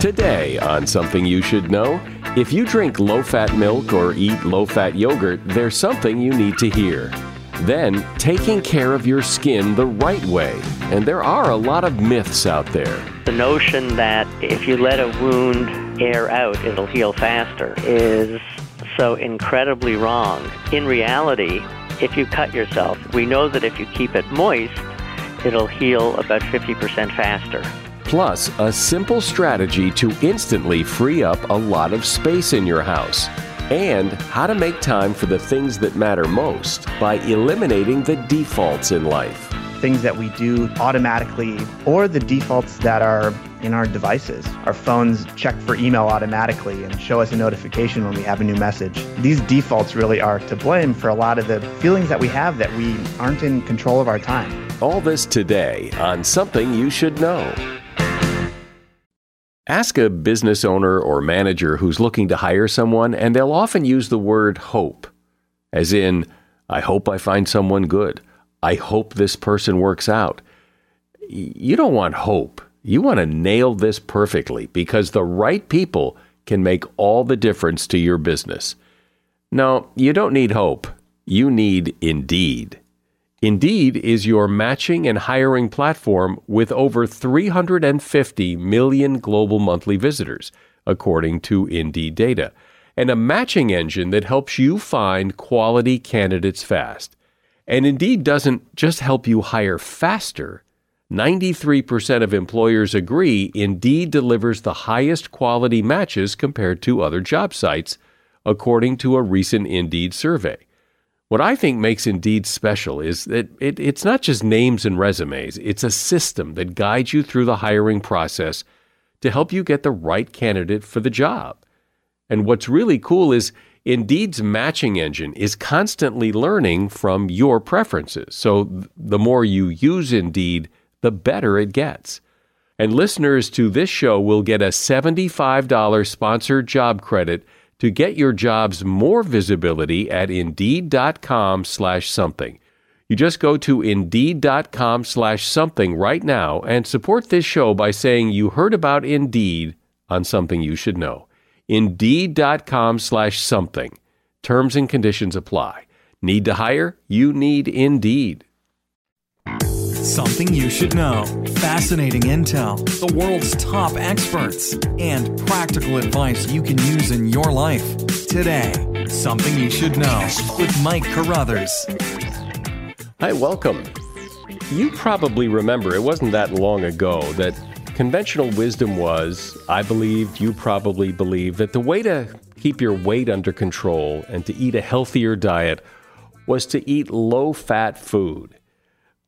Today on Something You Should Know, if you drink low fat milk or eat low fat yogurt, there's something you need to hear. Then, taking care of your skin the right way. And there are a lot of myths out there. The notion that if you let a wound air out, it'll heal faster is so incredibly wrong. In reality, if you cut yourself, we know that if you keep it moist, it'll heal about 50% faster. Plus, a simple strategy to instantly free up a lot of space in your house. And how to make time for the things that matter most by eliminating the defaults in life. Things that we do automatically, or the defaults that are in our devices. Our phones check for email automatically and show us a notification when we have a new message. These defaults really are to blame for a lot of the feelings that we have that we aren't in control of our time. All this today on Something You Should Know. Ask a business owner or manager who's looking to hire someone, and they'll often use the word hope, as in, I hope I find someone good. I hope this person works out. You don't want hope. You want to nail this perfectly because the right people can make all the difference to your business. No, you don't need hope. You need Indeed. Indeed is your matching and hiring platform with over 350 million global monthly visitors, according to Indeed data, and a matching engine that helps you find quality candidates fast. And Indeed doesn't just help you hire faster. 93% of employers agree Indeed delivers the highest quality matches compared to other job sites, according to a recent Indeed survey. What I think makes Indeed special is that it, it's not just names and resumes, it's a system that guides you through the hiring process to help you get the right candidate for the job. And what's really cool is Indeed's matching engine is constantly learning from your preferences. So the more you use Indeed, the better it gets. And listeners to this show will get a $75 sponsored job credit to get your jobs more visibility at indeed.com slash something. You just go to indeed.com slash something right now and support this show by saying you heard about Indeed on something you should know. Indeed.com slash something. Terms and conditions apply. Need to hire? You need Indeed. Something you should know. Fascinating intel, the world's top experts, and practical advice you can use in your life. Today, Something You Should Know with Mike Carruthers. Hi, welcome. You probably remember it wasn't that long ago that conventional wisdom was, I believe, you probably believe, that the way to keep your weight under control and to eat a healthier diet was to eat low fat food.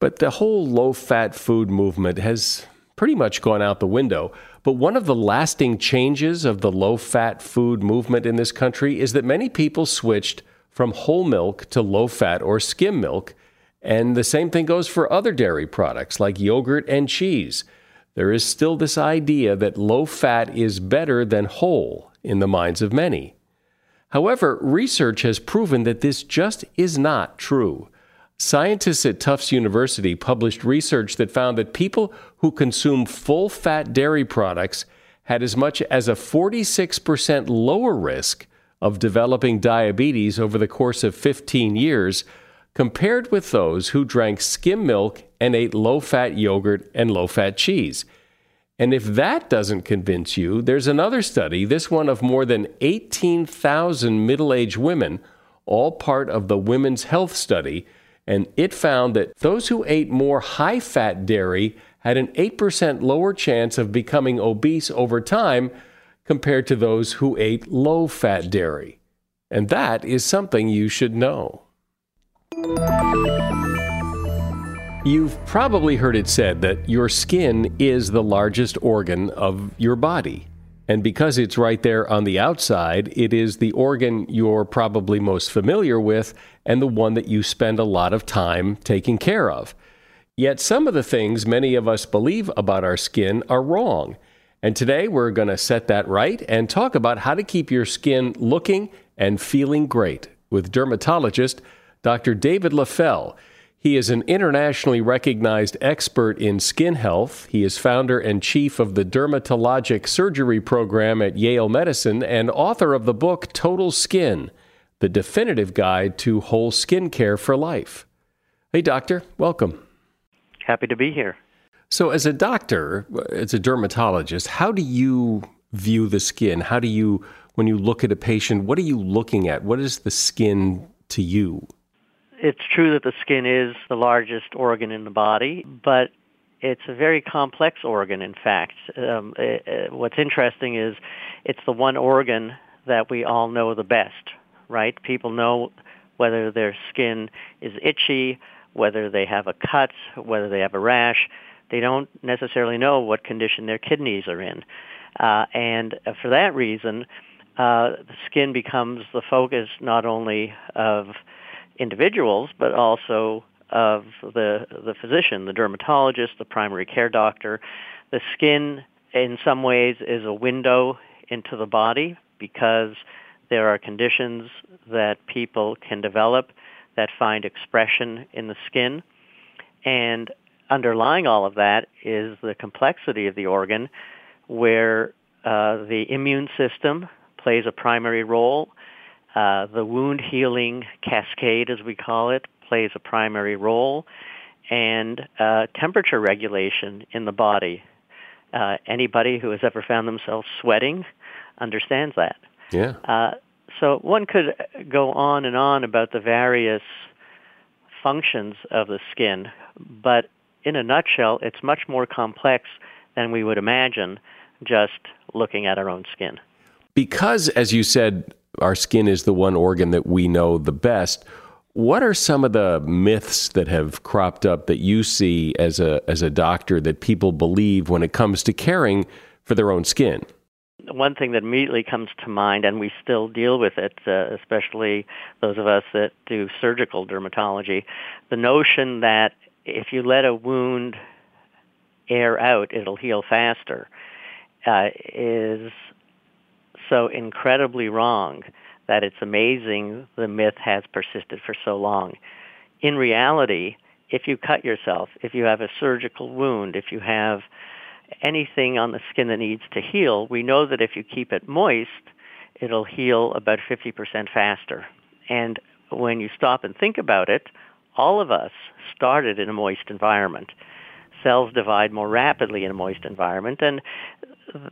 But the whole low fat food movement has pretty much gone out the window. But one of the lasting changes of the low fat food movement in this country is that many people switched from whole milk to low fat or skim milk. And the same thing goes for other dairy products like yogurt and cheese. There is still this idea that low fat is better than whole in the minds of many. However, research has proven that this just is not true. Scientists at Tufts University published research that found that people who consume full fat dairy products had as much as a 46% lower risk of developing diabetes over the course of 15 years compared with those who drank skim milk and ate low fat yogurt and low fat cheese. And if that doesn't convince you, there's another study, this one of more than 18,000 middle aged women, all part of the Women's Health Study and it found that those who ate more high fat dairy had an 8% lower chance of becoming obese over time compared to those who ate low fat dairy. And that is something you should know. You've probably heard it said that your skin is the largest organ of your body. And because it's right there on the outside, it is the organ you're probably most familiar with and the one that you spend a lot of time taking care of. Yet some of the things many of us believe about our skin are wrong. And today we're going to set that right and talk about how to keep your skin looking and feeling great with dermatologist Dr. David Leffell. He is an internationally recognized expert in skin health. He is founder and chief of the Dermatologic Surgery Program at Yale Medicine and author of the book Total Skin The Definitive Guide to Whole Skin Care for Life. Hey, doctor, welcome. Happy to be here. So, as a doctor, as a dermatologist, how do you view the skin? How do you, when you look at a patient, what are you looking at? What is the skin to you? it's true that the skin is the largest organ in the body, but it's a very complex organ, in fact. Um, it, it, what's interesting is it's the one organ that we all know the best, right? People know whether their skin is itchy, whether they have a cut, whether they have a rash. They don't necessarily know what condition their kidneys are in. Uh, and for that reason, uh, the skin becomes the focus not only of individuals, but also of the the physician, the dermatologist, the primary care doctor. The skin, in some ways, is a window into the body because there are conditions that people can develop that find expression in the skin, and underlying all of that is the complexity of the organ, where uh, the immune system plays a primary role uh, the wound healing cascade, as we call it, plays a primary role, and uh, temperature regulation in the body. Uh, anybody who has ever found themselves sweating understands that. Yeah. So one could go on and on about the various functions of the skin, but in a nutshell, it's much more complex than we would imagine just looking at our own skin. Because, as you said, our skin is the one organ that we know the best. What are some of the myths that have cropped up that you see as a as a doctor that people believe when it comes to caring for their own skin? One thing that immediately comes to mind, and we still deal with it, uh, especially those of us that do surgical dermatology, the notion that if you let a wound air out, it'll heal faster, uh, is so incredibly wrong that it's amazing the myth has persisted for so long. In reality, if you cut yourself, if you have a surgical wound, if you have anything on the skin that needs to heal, we know that if you keep it moist, it'll heal about 50% faster. And when you stop and think about it, all of us started in a moist environment. Cells divide more rapidly in a moist environment, and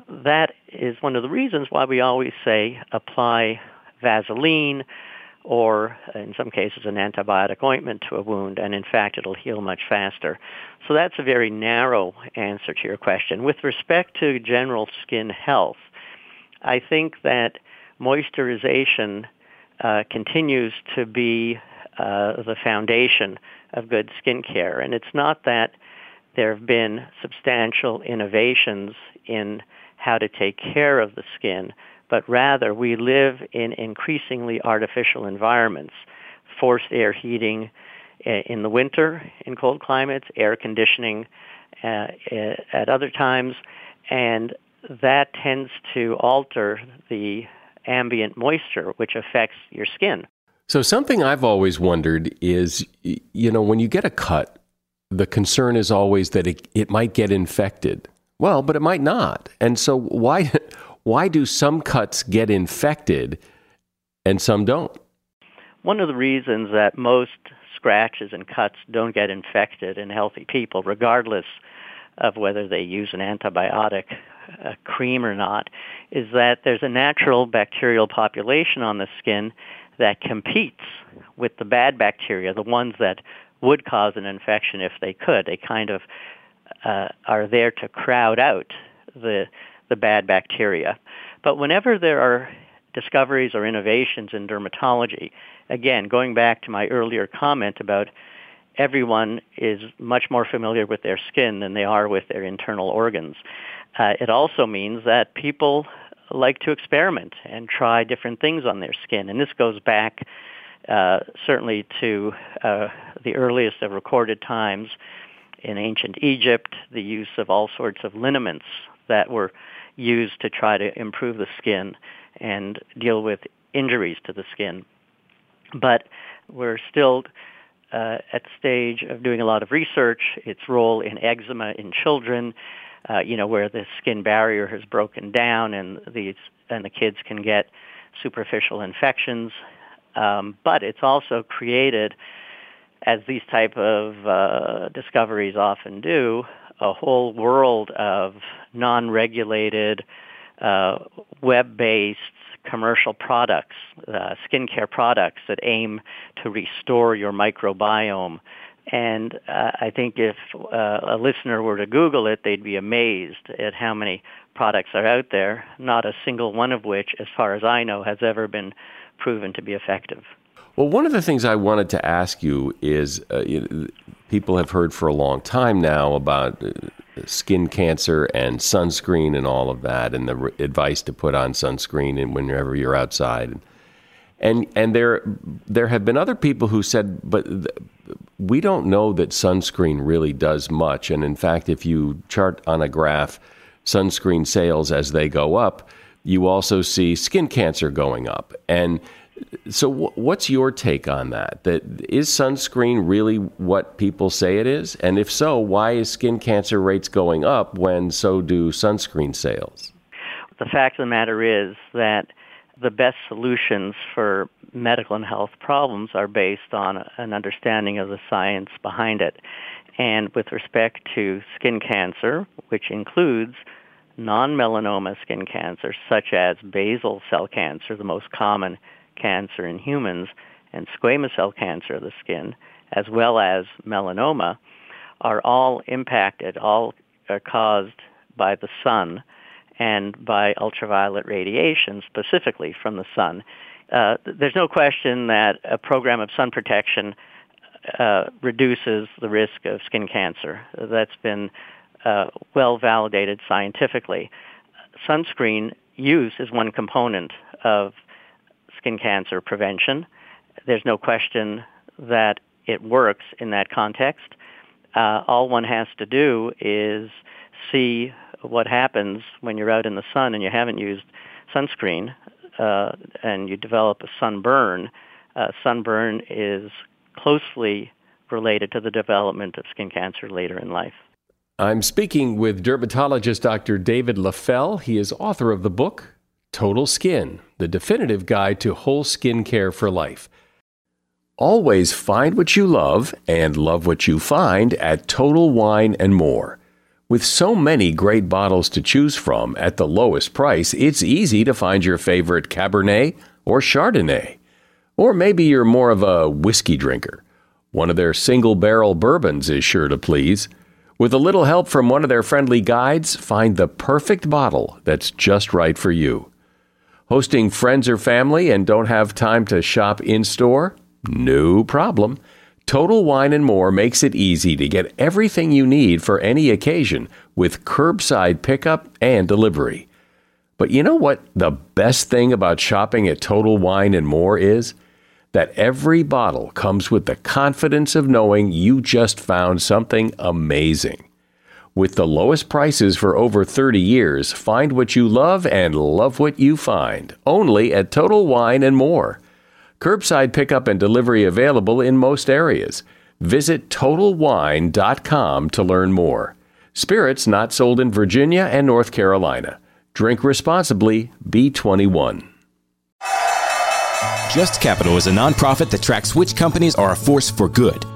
that is one of the reasons why we always say apply Vaseline or in some cases an antibiotic ointment to a wound and in fact it'll heal much faster. So that's a very narrow answer to your question. With respect to general skin health, I think that moisturization uh, continues to be uh, the foundation of good skin care and it's not that there have been substantial innovations in how to take care of the skin, but rather we live in increasingly artificial environments, forced air heating eh, in the winter in cold climates, air conditioning uh, at other times, and that tends to alter the ambient moisture, which affects your skin. So, something I've always wondered is you know, when you get a cut, the concern is always that it, it might get infected. Well, but it might not. And so why why do some cuts get infected and some don't? One of the reasons that most scratches and cuts don't get infected in healthy people, regardless of whether they use an antibiotic cream or not, is that there's a natural bacterial population on the skin that competes with the bad bacteria, the ones that would cause an infection if they could. They kind of uh, are there to crowd out the the bad bacteria. But whenever there are discoveries or innovations in dermatology, again, going back to my earlier comment about everyone is much more familiar with their skin than they are with their internal organs. Uh, it also means that people like to experiment and try different things on their skin. And this goes back uh, certainly to uh, the earliest of recorded times in ancient Egypt, the use of all sorts of liniments that were used to try to improve the skin and deal with injuries to the skin. But we're still uh, at the stage of doing a lot of research, its role in eczema in children, uh, you know, where the skin barrier has broken down and these and the kids can get superficial infections. Um, but it's also created, as these type of uh, discoveries often do, a whole world of non-regulated, uh, web-based commercial products, uh, skincare products that aim to restore your microbiome. And uh, I think if uh, a listener were to Google it, they'd be amazed at how many products are out there, not a single one of which, as far as I know, has ever been proven to be effective. Well, one of the things I wanted to ask you is uh, people have heard for a long time now about uh, skin cancer and sunscreen and all of that, and the re- advice to put on sunscreen and whenever you're outside. And and there there have been other people who said, but th- we don't know that sunscreen really does much. And in fact, if you chart on a graph sunscreen sales as they go up, you also see skin cancer going up. And so, what's your take on that? That is sunscreen really what people say it is? And if so, why is skin cancer rates going up when so do sunscreen sales? The fact of the matter is that the best solutions for medical and health problems are based on an understanding of the science behind it. And with respect to skin cancer, which includes non-melanoma skin cancer, such as basal cell cancer, the most common cancer in humans, and squamous cell cancer of the skin, as well as melanoma, are all impacted, all are caused by the sun and by ultraviolet radiation, specifically from the sun. Uh, there's no question that a program of sun protection uh, reduces the risk of skin cancer. That's been uh, well validated scientifically. Sunscreen use is one component of skin cancer prevention. There's no question that it works in that context. Uh, all one has to do is see what happens when you're out in the sun and you haven't used sunscreen uh, and you develop a sunburn. Uh, sunburn is closely related to the development of skin cancer later in life. I'm speaking with dermatologist Dr. David Leffell. He is author of the book Total Skin, the definitive guide to whole skin care for life. Always find what you love and love what you find at Total Wine and More. With so many great bottles to choose from at the lowest price, it's easy to find your favorite Cabernet or Chardonnay. Or maybe you're more of a whiskey drinker. One of their single barrel bourbons is sure to please. With a little help from one of their friendly guides, find the perfect bottle that's just right for you. Hosting friends or family and don't have time to shop in store? No problem. Total Wine and More makes it easy to get everything you need for any occasion with curbside pickup and delivery. But you know what the best thing about shopping at Total Wine and More is? That every bottle comes with the confidence of knowing you just found something amazing. With the lowest prices for over 30 years, find what you love and love what you find. Only at Total Wine and More. Curbside pickup and delivery available in most areas. Visit TotalWine.com to learn more. Spirits not sold in Virginia and North Carolina. Drink responsibly, B21. Just Capital is a nonprofit that tracks which companies are a force for good.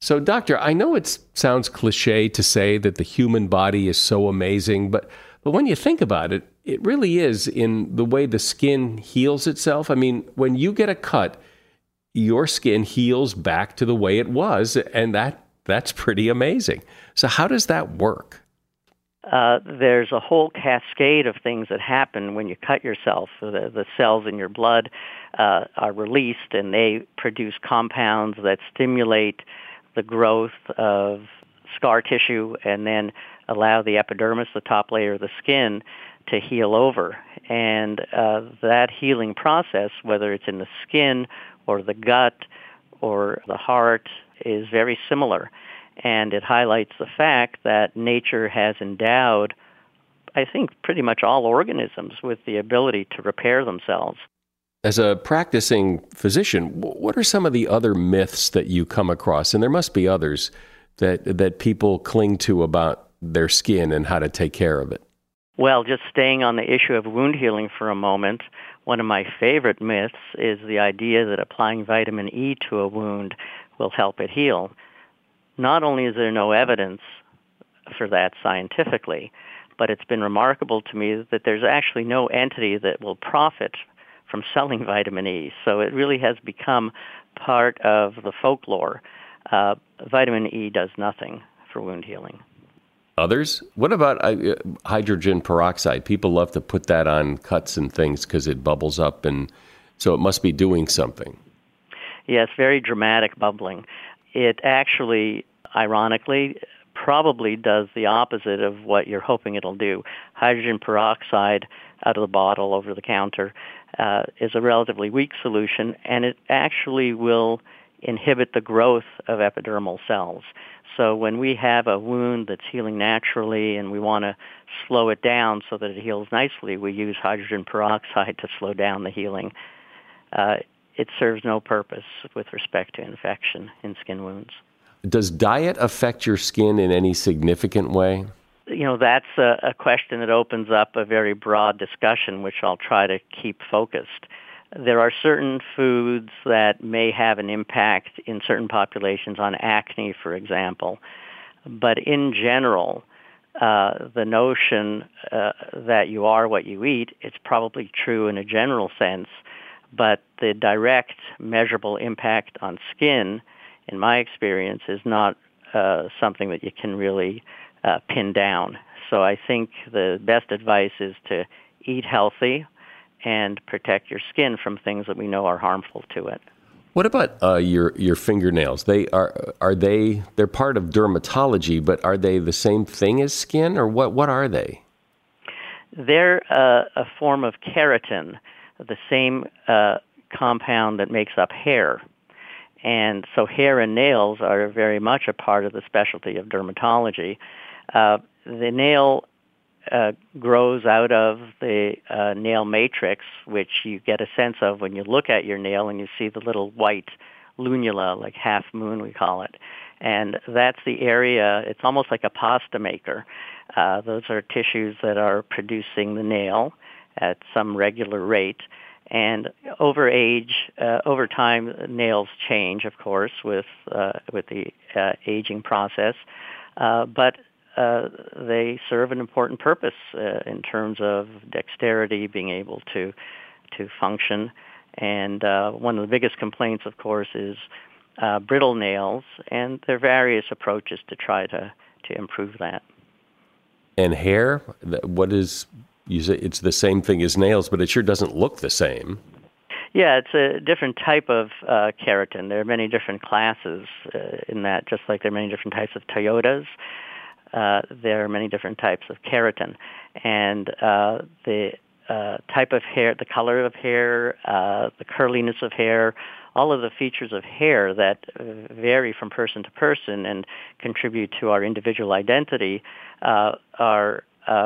So, doctor, I know it sounds cliche to say that the human body is so amazing, but but when you think about it, it really is in the way the skin heals itself. I mean, when you get a cut, your skin heals back to the way it was, and that that's pretty amazing. So, how does that work? Uh, there's a whole cascade of things that happen when you cut yourself. The, the cells in your blood uh, are released, and they produce compounds that stimulate the growth of scar tissue, and then allow the epidermis, the top layer of the skin, to heal over. And uh, that healing process, whether it's in the skin or the gut or the heart, is very similar and it highlights the fact that nature has endowed, I think, pretty much all organisms with the ability to repair themselves. As a practicing physician, what are some of the other myths that you come across? And there must be others that, that people cling to about their skin and how to take care of it. Well, just staying on the issue of wound healing for a moment, one of my favorite myths is the idea that applying vitamin E to a wound will help it heal not only is there no evidence for that scientifically, but it's been remarkable to me that there's actually no entity that will profit from selling vitamin E. So it really has become part of the folklore. Uh, vitamin E does nothing for wound healing. Others? What about uh, hydrogen peroxide? People love to put that on cuts and things because it bubbles up, and so it must be doing something. Yes, very dramatic bubbling. It actually ironically, probably does the opposite of what you're hoping it'll do. Hydrogen peroxide out of the bottle over the counter uh, is a relatively weak solution, and it actually will inhibit the growth of epidermal cells. So when we have a wound that's healing naturally and we want to slow it down so that it heals nicely, we use hydrogen peroxide to slow down the healing. Uh, it serves no purpose with respect to infection in skin wounds. Does diet affect your skin in any significant way? You know, that's a, a question that opens up a very broad discussion, which I'll try to keep focused. There are certain foods that may have an impact in certain populations on acne, for example. But in general, uh, the notion uh, that you are what you eat, it's probably true in a general sense, but the direct measurable impact on skin in my experience, is not uh, something that you can really uh, pin down. So I think the best advice is to eat healthy and protect your skin from things that we know are harmful to it. What about uh, your your fingernails? They are are they they're part of dermatology, but are they the same thing as skin, or what? What are they? They're uh, a form of keratin, the same uh, compound that makes up hair. And so hair and nails are very much a part of the specialty of dermatology. Uh, the nail uh, grows out of the uh, nail matrix, which you get a sense of when you look at your nail and you see the little white lunula, like half moon we call it. And that's the area, it's almost like a pasta maker. Uh, those are tissues that are producing the nail at some regular rate. And over age, uh, over time, nails change, of course, with uh, with the uh, aging process. Uh, but uh, they serve an important purpose uh, in terms of dexterity, being able to to function. And one of the biggest complaints, of course, is brittle nails, and there are various approaches to try to to improve that. And hair, what is you say it's the same thing as nails, but it sure doesn't look the same. Yeah, it's a different type of uh, keratin. There are many different classes uh, in that, just like there are many different types of Toyotas. Uh, there are many different types of keratin, and uh, the uh, type of hair, the color of hair, uh, the curliness of hair, all of the features of hair that vary from person to person and contribute to our individual identity uh, are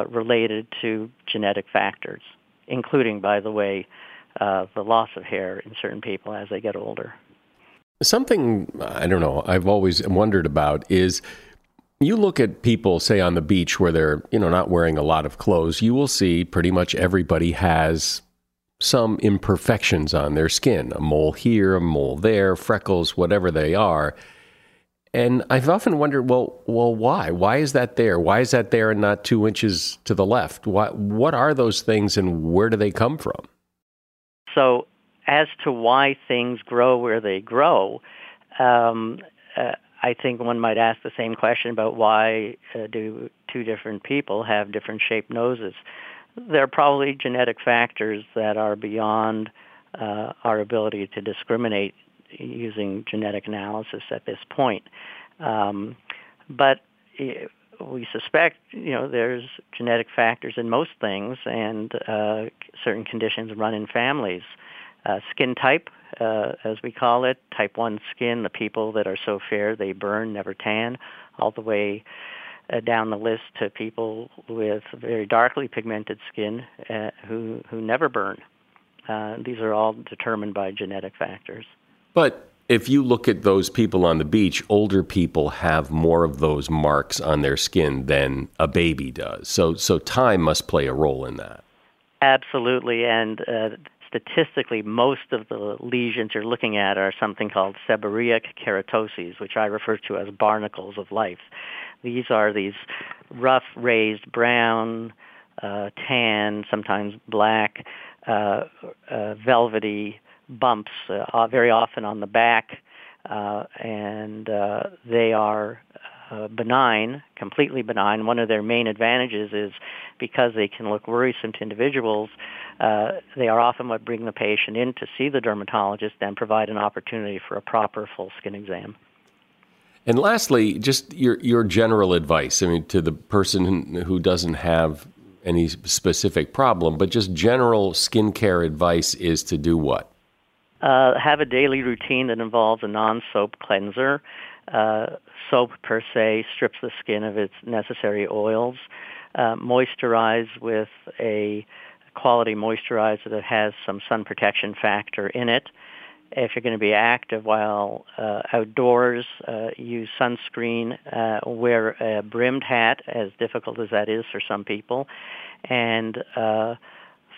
related to genetic factors, including, by the way, the loss of hair in certain people as they get older. Something I don't know, I've always wondered about is You look at people, say on the beach where they're, you know, not wearing a lot of clothes, you will see pretty much everybody has some imperfections on their skin a mole here, a mole there, freckles, whatever they are. And I've often wondered, well, well, why? Why is that there? Why is that there and not two inches to the left? What what are those things, and where do they come from? So, as to why things grow where they grow, um, uh, I think one might ask the same question about why uh, do two different people have different shaped noses. There are probably genetic factors that are beyond uh, our ability to discriminate using genetic analysis at this point. Um, but we suspect, you know, there's genetic factors in most things, and uh, certain conditions run in families. Uh, skin type, uh, as we call it, type 1 skin, the people that are so fair they burn, never tan, all the way uh, down the list to people with very darkly pigmented skin uh, who, who never burn. Uh, these are all determined by genetic factors. But if you look at those people on the beach, older people have more of those marks on their skin than a baby does. So, so time must play a role in that. Absolutely, and uh, statistically, most of the lesions you're looking at are something called seborrheic keratoses, which I refer to as barnacles of life. These are these rough, raised brown, uh, tan, sometimes black, uh, uh velvety bumps, uh, very often on the back, uh, and uh, they are uh, benign, completely benign. One of their main advantages is because they can look worrisome to individuals, uh, they are often what bring the patient in to see the dermatologist and provide an opportunity for a proper full skin exam. And lastly, just your your general advice. I mean, to the person who doesn't have any specific problem, but just general skincare advice is to do what? Uh, have a daily routine that involves a non-soap cleanser. Uh, soap per se strips the skin of its necessary oils. Uh, moisturize with a quality moisturizer that has some sun protection factor in it. If you're going to be active while uh, outdoors, uh, use sunscreen, uh, wear a brimmed hat, as difficult as that is for some people, and uh,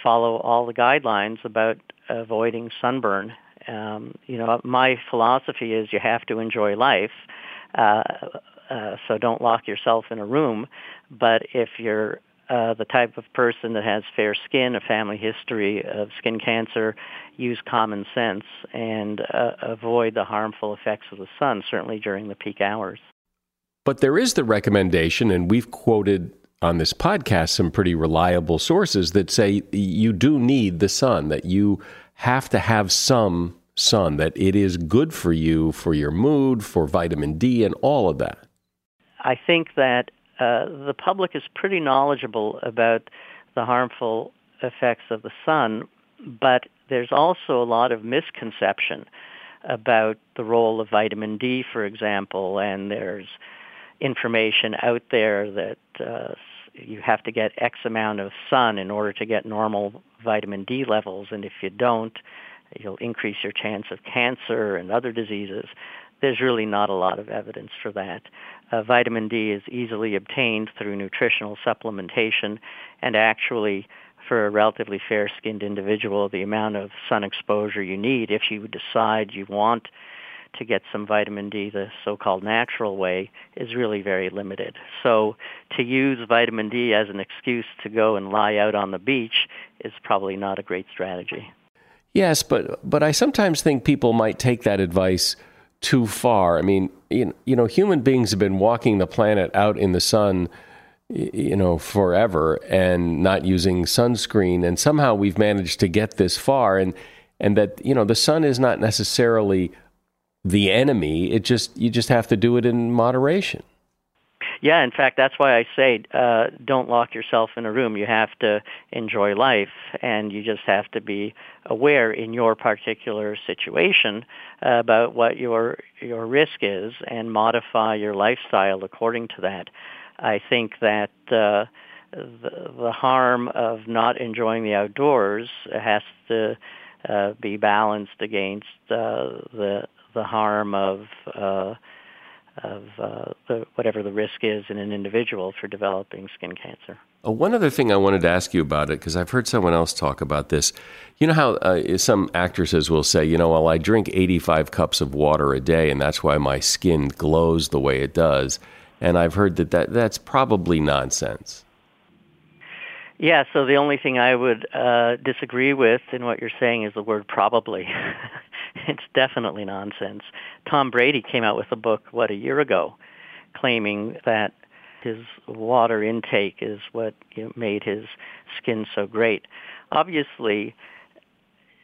follow all the guidelines about avoiding sunburn. Um, you know, my philosophy is you have to enjoy life. Uh, uh, so don't lock yourself in a room. But if you're uh, the type of person that has fair skin, a family history of skin cancer, use common sense and uh, avoid the harmful effects of the sun, certainly during the peak hours. But there is the recommendation, and we've quoted on this podcast some pretty reliable sources that say you do need the sun, that you have to have some sun, that it is good for you, for your mood, for vitamin D, and all of that. I think that uh, the public is pretty knowledgeable about the harmful effects of the sun, but there's also a lot of misconception about the role of vitamin D, for example, and there's information out there that uh, you have to get X amount of sun in order to get normal vitamin D levels, and if you don't, you'll increase your chance of cancer and other diseases. There's really not a lot of evidence for that. Uh, vitamin D is easily obtained through nutritional supplementation, and actually, for a relatively fair-skinned individual, the amount of sun exposure you need, if you decide you want to get some vitamin D the so-called natural way is really very limited. So to use vitamin D as an excuse to go and lie out on the beach is probably not a great strategy. Yes, but but I sometimes think people might take that advice too far. I mean, you know, human beings have been walking the planet out in the sun you know forever and not using sunscreen and somehow we've managed to get this far and and that you know the sun is not necessarily the enemy. It just you just have to do it in moderation. Yeah, in fact, that's why I say uh, don't lock yourself in a room. You have to enjoy life, and you just have to be aware in your particular situation uh, about what your your risk is, and modify your lifestyle according to that. I think that uh, the, the harm of not enjoying the outdoors has to uh, be balanced against uh, the the harm of uh, of uh, the, whatever the risk is in an individual for developing skin cancer. Uh, one other thing I wanted to ask you about it, because I've heard someone else talk about this. You know how uh, some actresses will say, you know, well, I drink 85 cups of water a day, and that's why my skin glows the way it does. And I've heard that, that that's probably nonsense. Yeah, so the only thing I would uh, disagree with in what you're saying is the word probably. it's definitely nonsense. Tom Brady came out with a book, what, a year ago, claiming that his water intake is what made his skin so great. Obviously,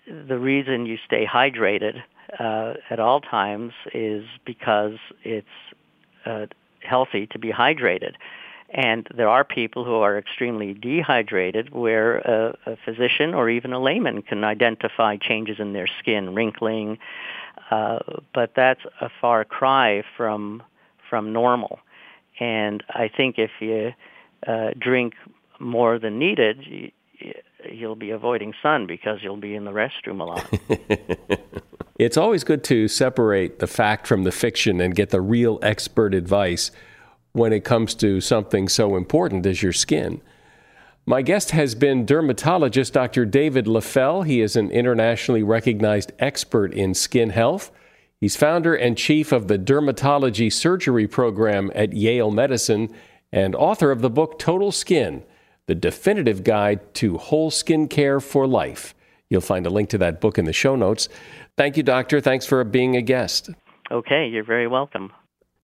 the reason you stay hydrated uh, at all times is because it's uh, healthy to be hydrated. And there are people who are extremely dehydrated where a, a physician or even a layman can identify changes in their skin, wrinkling, uh, but that's a far cry from from normal. And I think if you uh, drink more than needed, you, you'll be avoiding sun because you'll be in the restroom a lot. it's always good to separate the fact from the fiction and get the real expert advice when it comes to something so important as your skin. My guest has been dermatologist Dr. David Leffell. He is an internationally recognized expert in skin health. He's founder and chief of the dermatology surgery program at Yale Medicine and author of the book Total Skin The Definitive Guide to Whole Skin Care for Life. You'll find a link to that book in the show notes. Thank you, Doctor. Thanks for being a guest. Okay, you're very welcome.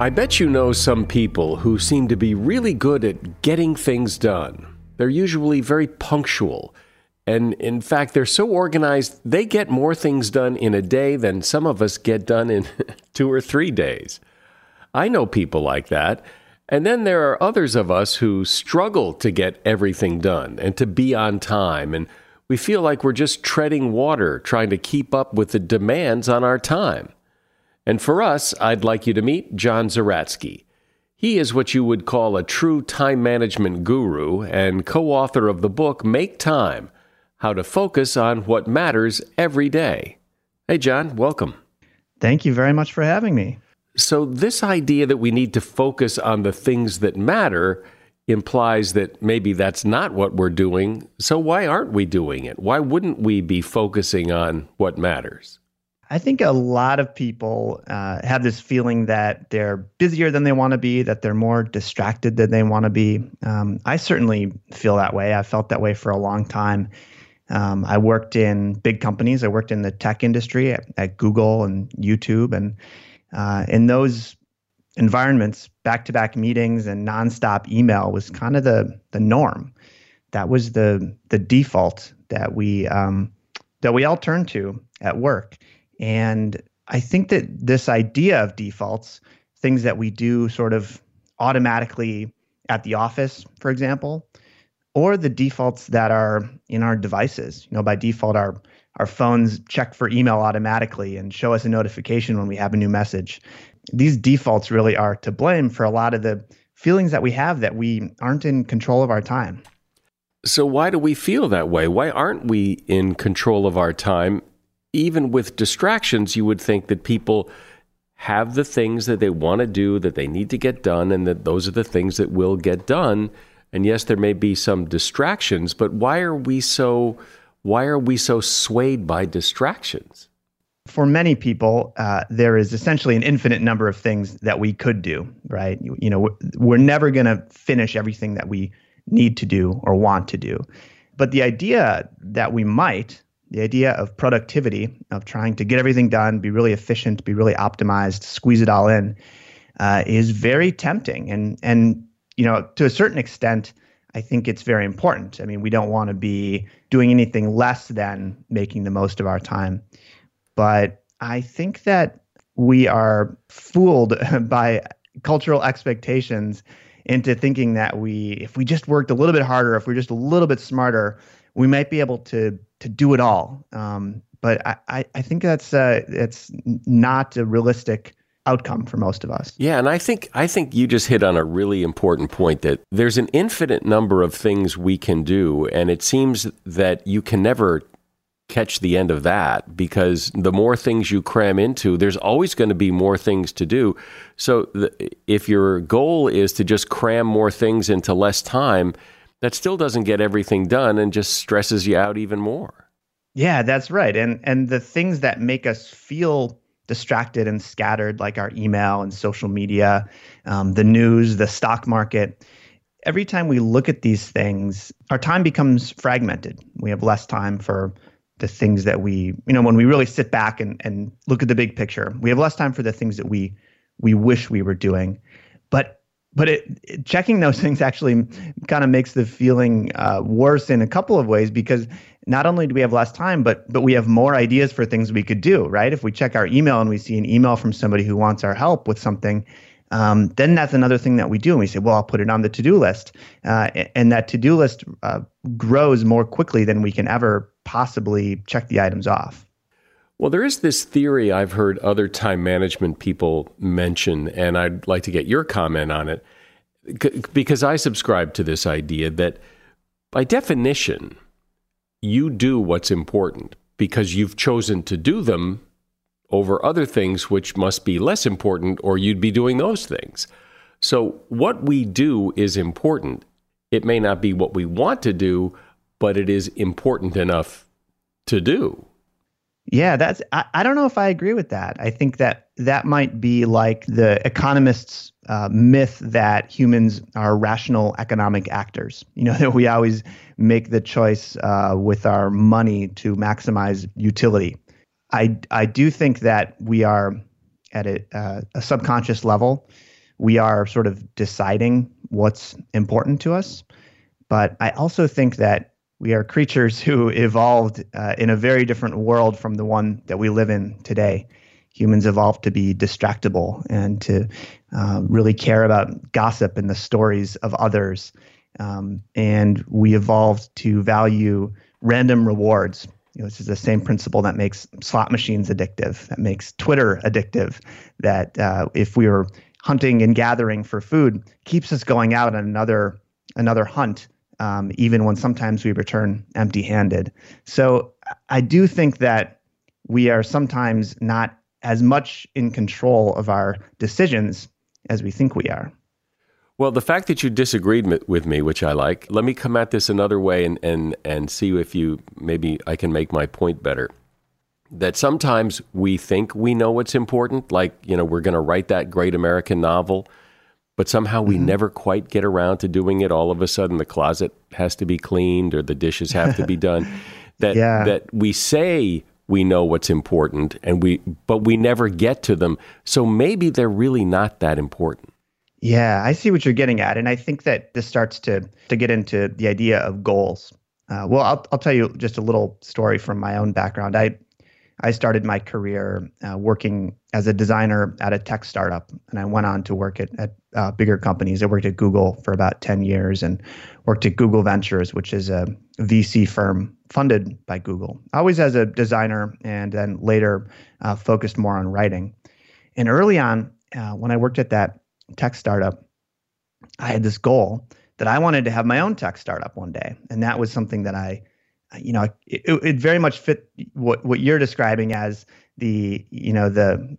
I bet you know some people who seem to be really good at getting things done. They're usually very punctual. And in fact, they're so organized, they get more things done in a day than some of us get done in two or three days. I know people like that. And then there are others of us who struggle to get everything done and to be on time. And we feel like we're just treading water trying to keep up with the demands on our time. And for us, I'd like you to meet John Zeratsky. He is what you would call a true time management guru and co author of the book Make Time How to Focus on What Matters Every Day. Hey, John, welcome. Thank you very much for having me. So, this idea that we need to focus on the things that matter implies that maybe that's not what we're doing. So, why aren't we doing it? Why wouldn't we be focusing on what matters? I think a lot of people uh, have this feeling that they're busier than they want to be, that they're more distracted than they want to be. Um, I certainly feel that way. I felt that way for a long time. Um, I worked in big companies. I worked in the tech industry at, at Google and YouTube, and uh, in those environments, back-to-back meetings and nonstop email was kind of the the norm. That was the the default that we um, that we all turn to at work. And I think that this idea of defaults, things that we do sort of automatically at the office, for example, or the defaults that are in our devices. You know, by default, our our phones check for email automatically and show us a notification when we have a new message. These defaults really are to blame for a lot of the feelings that we have that we aren't in control of our time. So, why do we feel that way? Why aren't we in control of our time? Even with distractions, you would think that people have the things that they want to do, that they need to get done, and that those are the things that will get done. And yes, there may be some distractions, but why are we so why are we so swayed by distractions? For many people, uh, there is essentially an infinite number of things that we could do, right? You, you know, we're never going to finish everything that we need to do or want to do. But the idea that we might, the idea of productivity, of trying to get everything done, be really efficient, be really optimized, squeeze it all in, uh, is very tempting. And and you know, to a certain extent, I think it's very important. I mean, we don't want to be doing anything less than making the most of our time. But I think that we are fooled by cultural expectations into thinking that we, if we just worked a little bit harder, if we're just a little bit smarter, we might be able to to do it all. Um, but I, I think that's uh, it's not a realistic outcome for most of us. Yeah, and I think I think you just hit on a really important point that there's an infinite number of things we can do and it seems that you can never catch the end of that because the more things you cram into there's always going to be more things to do. So the, if your goal is to just cram more things into less time, that still doesn't get everything done and just stresses you out even more. Yeah, that's right. And and the things that make us feel distracted and scattered, like our email and social media, um, the news, the stock market. Every time we look at these things, our time becomes fragmented. We have less time for the things that we, you know, when we really sit back and, and look at the big picture, we have less time for the things that we we wish we were doing. But but it, it, checking those things actually kind of makes the feeling uh, worse in a couple of ways because not only do we have less time, but but we have more ideas for things we could do. Right? If we check our email and we see an email from somebody who wants our help with something, um, then that's another thing that we do, and we say, well, I'll put it on the to-do list, uh, and that to-do list uh, grows more quickly than we can ever possibly check the items off. Well, there is this theory I've heard other time management people mention, and I'd like to get your comment on it because I subscribe to this idea that by definition, you do what's important because you've chosen to do them over other things which must be less important, or you'd be doing those things. So, what we do is important. It may not be what we want to do, but it is important enough to do. Yeah, that's. I, I don't know if I agree with that. I think that that might be like the economists' uh, myth that humans are rational economic actors. You know that we always make the choice uh, with our money to maximize utility. I I do think that we are at a, uh, a subconscious level. We are sort of deciding what's important to us, but I also think that we are creatures who evolved uh, in a very different world from the one that we live in today. Humans evolved to be distractible and to uh, really care about gossip and the stories of others. Um, and we evolved to value random rewards. You know, this is the same principle that makes slot machines addictive, that makes Twitter addictive, that uh, if we were hunting and gathering for food, keeps us going out on another another hunt um, even when sometimes we return empty handed. So I do think that we are sometimes not as much in control of our decisions as we think we are. Well, the fact that you disagreed with me, which I like, let me come at this another way and, and, and see if you maybe I can make my point better. That sometimes we think we know what's important, like, you know, we're going to write that great American novel but somehow we mm-hmm. never quite get around to doing it. All of a sudden, the closet has to be cleaned or the dishes have to be done. That yeah. that we say we know what's important, and we but we never get to them. So maybe they're really not that important. Yeah, I see what you're getting at, and I think that this starts to to get into the idea of goals. Uh, well, I'll I'll tell you just a little story from my own background. I I started my career uh, working as a designer at a tech startup, and I went on to work at, at uh, bigger companies. I worked at Google for about 10 years and worked at Google Ventures, which is a VC firm funded by Google, always as a designer, and then later uh, focused more on writing. And early on, uh, when I worked at that tech startup, I had this goal that I wanted to have my own tech startup one day, and that was something that I you know, it, it very much fit what what you're describing as the you know the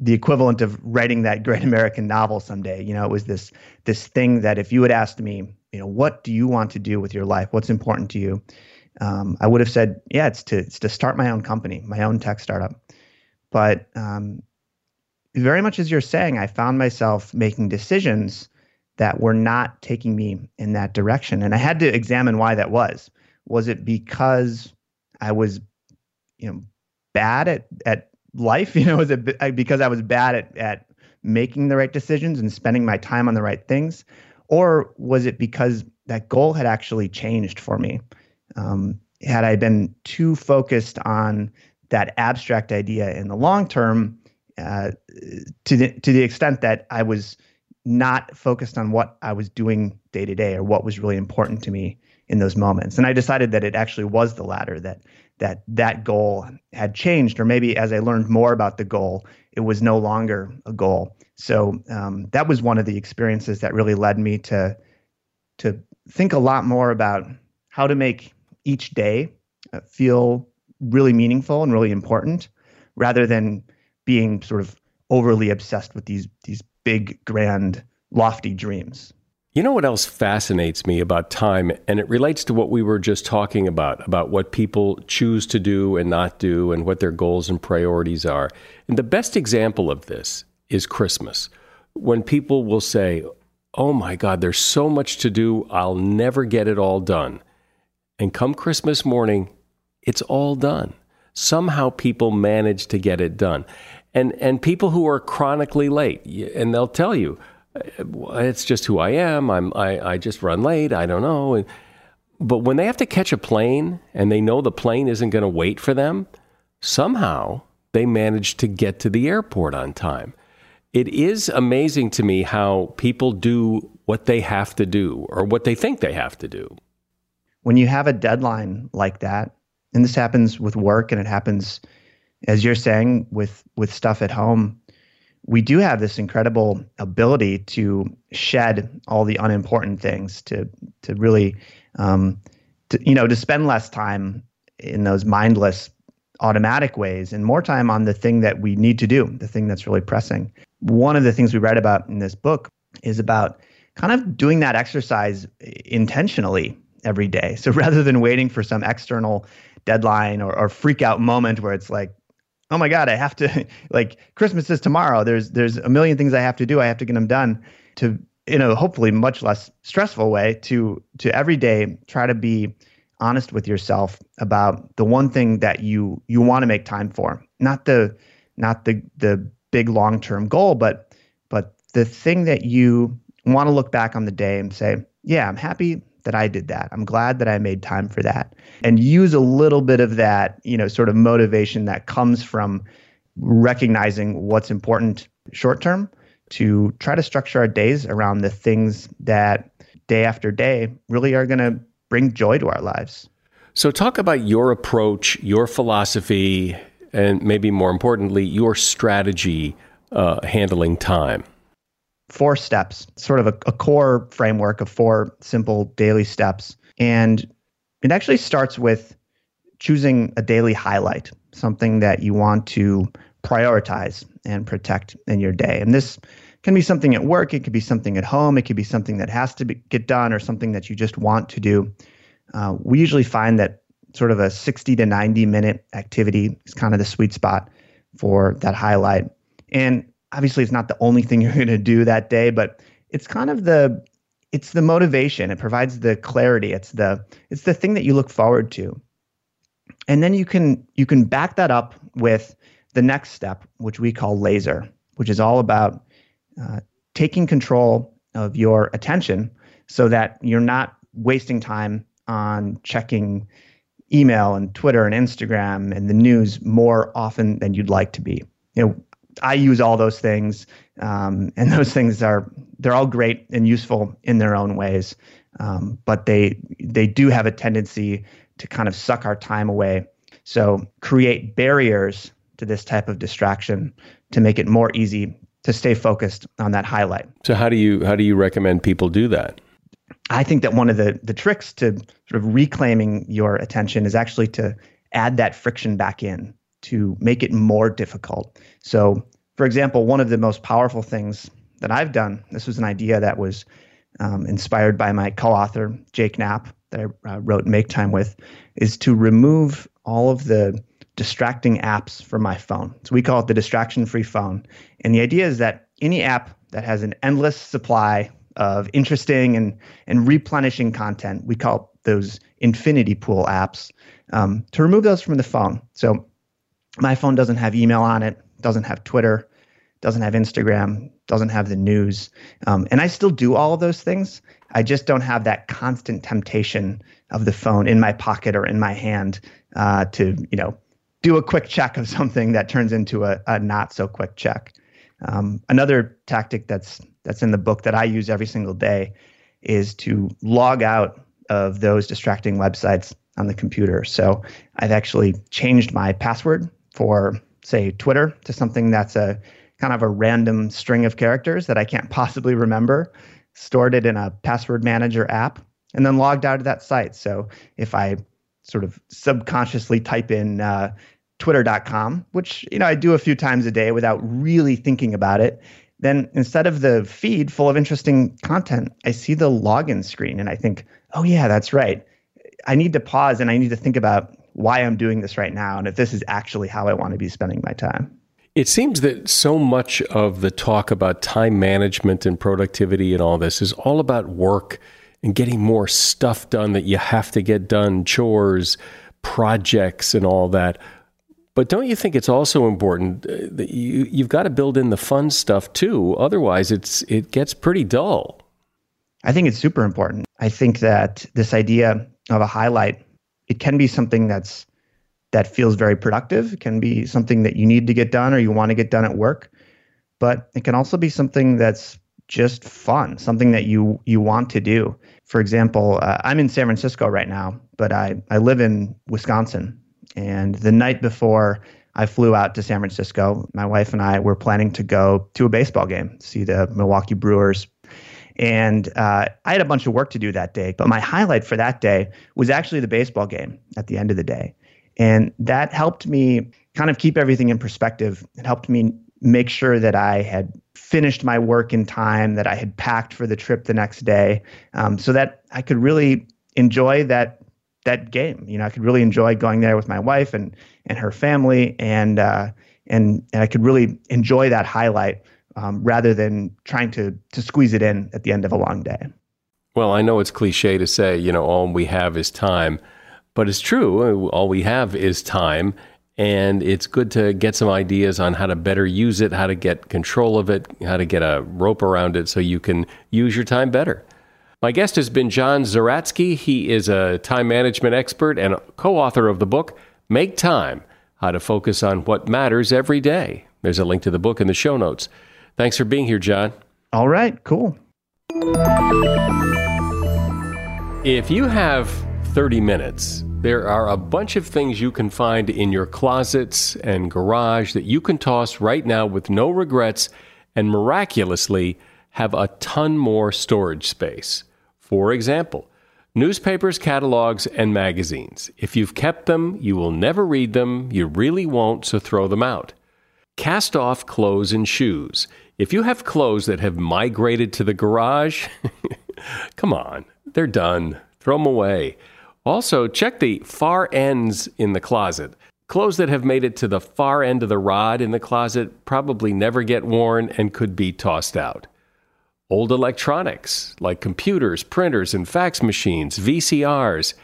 the equivalent of writing that great American novel someday. You know, it was this this thing that if you had asked me, you know, what do you want to do with your life? What's important to you? Um, I would have said, yeah, it's to it's to start my own company, my own tech startup. But um, very much as you're saying, I found myself making decisions that were not taking me in that direction, and I had to examine why that was. Was it because I was, you know, bad at at life? You know, was it because I was bad at at making the right decisions and spending my time on the right things, or was it because that goal had actually changed for me? Um, had I been too focused on that abstract idea in the long term, uh, to the to the extent that I was not focused on what I was doing day to day or what was really important to me in those moments. And I decided that it actually was the latter that that that goal had changed, or maybe as I learned more about the goal, it was no longer a goal. So um, that was one of the experiences that really led me to to think a lot more about how to make each day uh, feel really meaningful and really important, rather than being sort of overly obsessed with these these big, grand, lofty dreams. You know what else fascinates me about time? And it relates to what we were just talking about, about what people choose to do and not do, and what their goals and priorities are. And the best example of this is Christmas, when people will say, Oh my God, there's so much to do, I'll never get it all done. And come Christmas morning, it's all done. Somehow people manage to get it done. And, and people who are chronically late, and they'll tell you, it's just who I am. I'm I, I just run late. I don't know. And, but when they have to catch a plane and they know the plane isn't going to wait for them, somehow they manage to get to the airport on time. It is amazing to me how people do what they have to do or what they think they have to do. When you have a deadline like that, and this happens with work and it happens as you're saying with with stuff at home, we do have this incredible ability to shed all the unimportant things to to really um, to, you know to spend less time in those mindless automatic ways and more time on the thing that we need to do the thing that's really pressing. One of the things we read about in this book is about kind of doing that exercise intentionally every day. So rather than waiting for some external deadline or, or freak out moment where it's like oh my god i have to like christmas is tomorrow. There's there's a million things i have to do. I have to get them done to in a hopefully much less stressful way to to every day try to be honest with yourself about the one thing that you you want to make time for. Not the not the the big long-term goal but but the thing that you want to look back on the day and say yeah i'm happy that I did that. I'm glad that I made time for that. And use a little bit of that, you know, sort of motivation that comes from recognizing what's important short term to try to structure our days around the things that day after day really are going to bring joy to our lives. So, talk about your approach, your philosophy, and maybe more importantly, your strategy uh, handling time four steps, sort of a, a core framework of four simple daily steps. And it actually starts with choosing a daily highlight, something that you want to prioritize and protect in your day. And this can be something at work, it could be something at home, it could be something that has to be, get done, or something that you just want to do. Uh, we usually find that sort of a 60 to 90 minute activity is kind of the sweet spot for that highlight. And obviously it's not the only thing you're going to do that day, but it's kind of the it's the motivation. It provides the clarity. It's the it's the thing that you look forward to. And then you can you can back that up with the next step, which we call laser, which is all about uh, taking control of your attention so that you're not wasting time on checking email and Twitter and Instagram and the news more often than you'd like to be. You know, I use all those things, um, and those things are they're all great and useful in their own ways, um, but they they do have a tendency to kind of suck our time away. So create barriers to this type of distraction to make it more easy to stay focused on that highlight. So how do you how do you recommend people do that? I think that one of the the tricks to sort of reclaiming your attention is actually to add that friction back in to make it more difficult. So, for example, one of the most powerful things that I've done, this was an idea that was um, inspired by my co-author Jake Knapp that I uh, wrote Make Time with, is to remove all of the distracting apps from my phone. So we call it the distraction-free phone. And the idea is that any app that has an endless supply of interesting and, and replenishing content. We call those infinity pool apps um, to remove those from the phone. So my phone doesn't have email on it, doesn't have Twitter, doesn't have Instagram, doesn't have the news. Um, and I still do all of those things. I just don't have that constant temptation of the phone in my pocket or in my hand uh, to, you know, do a quick check of something that turns into a, a not so quick check. Um, another tactic that's that's in the book that I use every single day is to log out of those distracting websites on the computer. So I've actually changed my password for, say, Twitter to something that's a kind of a random string of characters that I can't possibly remember, stored it in a password manager app, and then logged out of that site. So if I sort of subconsciously type in uh, twitter.com, which you know I do a few times a day without really thinking about it, then instead of the feed full of interesting content, I see the login screen and I think, oh, yeah, that's right. I need to pause and I need to think about why I'm doing this right now and if this is actually how I want to be spending my time. It seems that so much of the talk about time management and productivity and all this is all about work and getting more stuff done that you have to get done, chores, projects, and all that. But don't you think it's also important uh, that you you've got to build in the fun stuff too? Otherwise, it's it gets pretty dull. I think it's super important. I think that this idea of a highlight it can be something that's that feels very productive. It can be something that you need to get done or you want to get done at work. But it can also be something that's just fun, something that you you want to do. For example, uh, I'm in San Francisco right now, but I I live in Wisconsin, and the night before I flew out to San Francisco, my wife and I were planning to go to a baseball game, see the Milwaukee Brewers. And uh, I had a bunch of work to do that day, but my highlight for that day was actually the baseball game at the end of the day. And that helped me kind of keep everything in perspective. It helped me make sure that I had finished my work in time, that I had packed for the trip the next day, um, so that I could really enjoy that that game. You know, I could really enjoy going there with my wife and and her family, and uh, and and I could really enjoy that highlight um, rather than trying to to squeeze it in at the end of a long day. Well, I know it's cliche to say, you know, all we have is time, but it's true. All we have is time. And it's good to get some ideas on how to better use it, how to get control of it, how to get a rope around it so you can use your time better. My guest has been John Zeratsky. He is a time management expert and co author of the book, Make Time How to Focus on What Matters Every Day. There's a link to the book in the show notes. Thanks for being here, John. All right, cool. If you have 30 minutes, there are a bunch of things you can find in your closets and garage that you can toss right now with no regrets and miraculously have a ton more storage space. For example, newspapers, catalogs, and magazines. If you've kept them, you will never read them. You really won't, so throw them out. Cast off clothes and shoes. If you have clothes that have migrated to the garage, come on, they're done. Throw them away. Also, check the far ends in the closet. Clothes that have made it to the far end of the rod in the closet probably never get worn and could be tossed out old electronics like computers, printers, and fax machines, VCRs.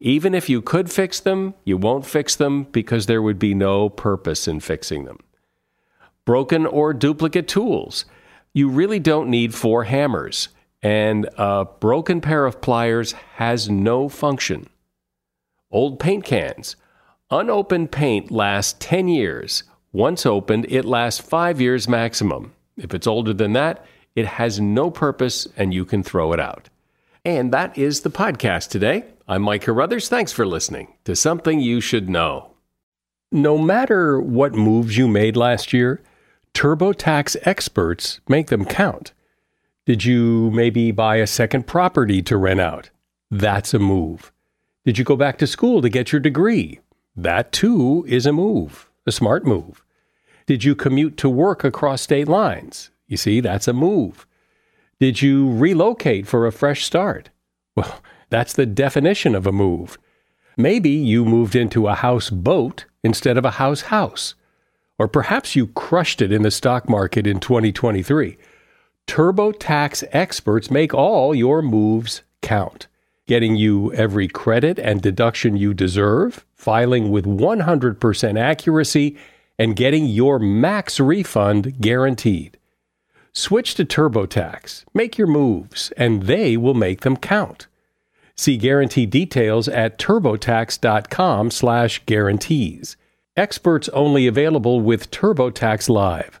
Even if you could fix them, you won't fix them because there would be no purpose in fixing them. Broken or duplicate tools. You really don't need four hammers, and a broken pair of pliers has no function. old paint cans. Unopened paint lasts 10 years. Once opened, it lasts 5 years maximum. If it's older than that, it has no purpose and you can throw it out. And that is the podcast today. I'm Mike Carruthers. Thanks for listening to Something You Should Know. No matter what moves you made last year, TurboTax experts make them count. Did you maybe buy a second property to rent out? That's a move. Did you go back to school to get your degree? That too is a move, a smart move. Did you commute to work across state lines? You see, that's a move. Did you relocate for a fresh start? Well, that's the definition of a move. Maybe you moved into a house boat instead of a house house. Or perhaps you crushed it in the stock market in 2023. TurboTax experts make all your moves count, getting you every credit and deduction you deserve, filing with 100% accuracy, and getting your max refund guaranteed. Switch to TurboTax, make your moves, and they will make them count. See guarantee details at turbotax.com/guarantees. Experts only available with TurboTax Live.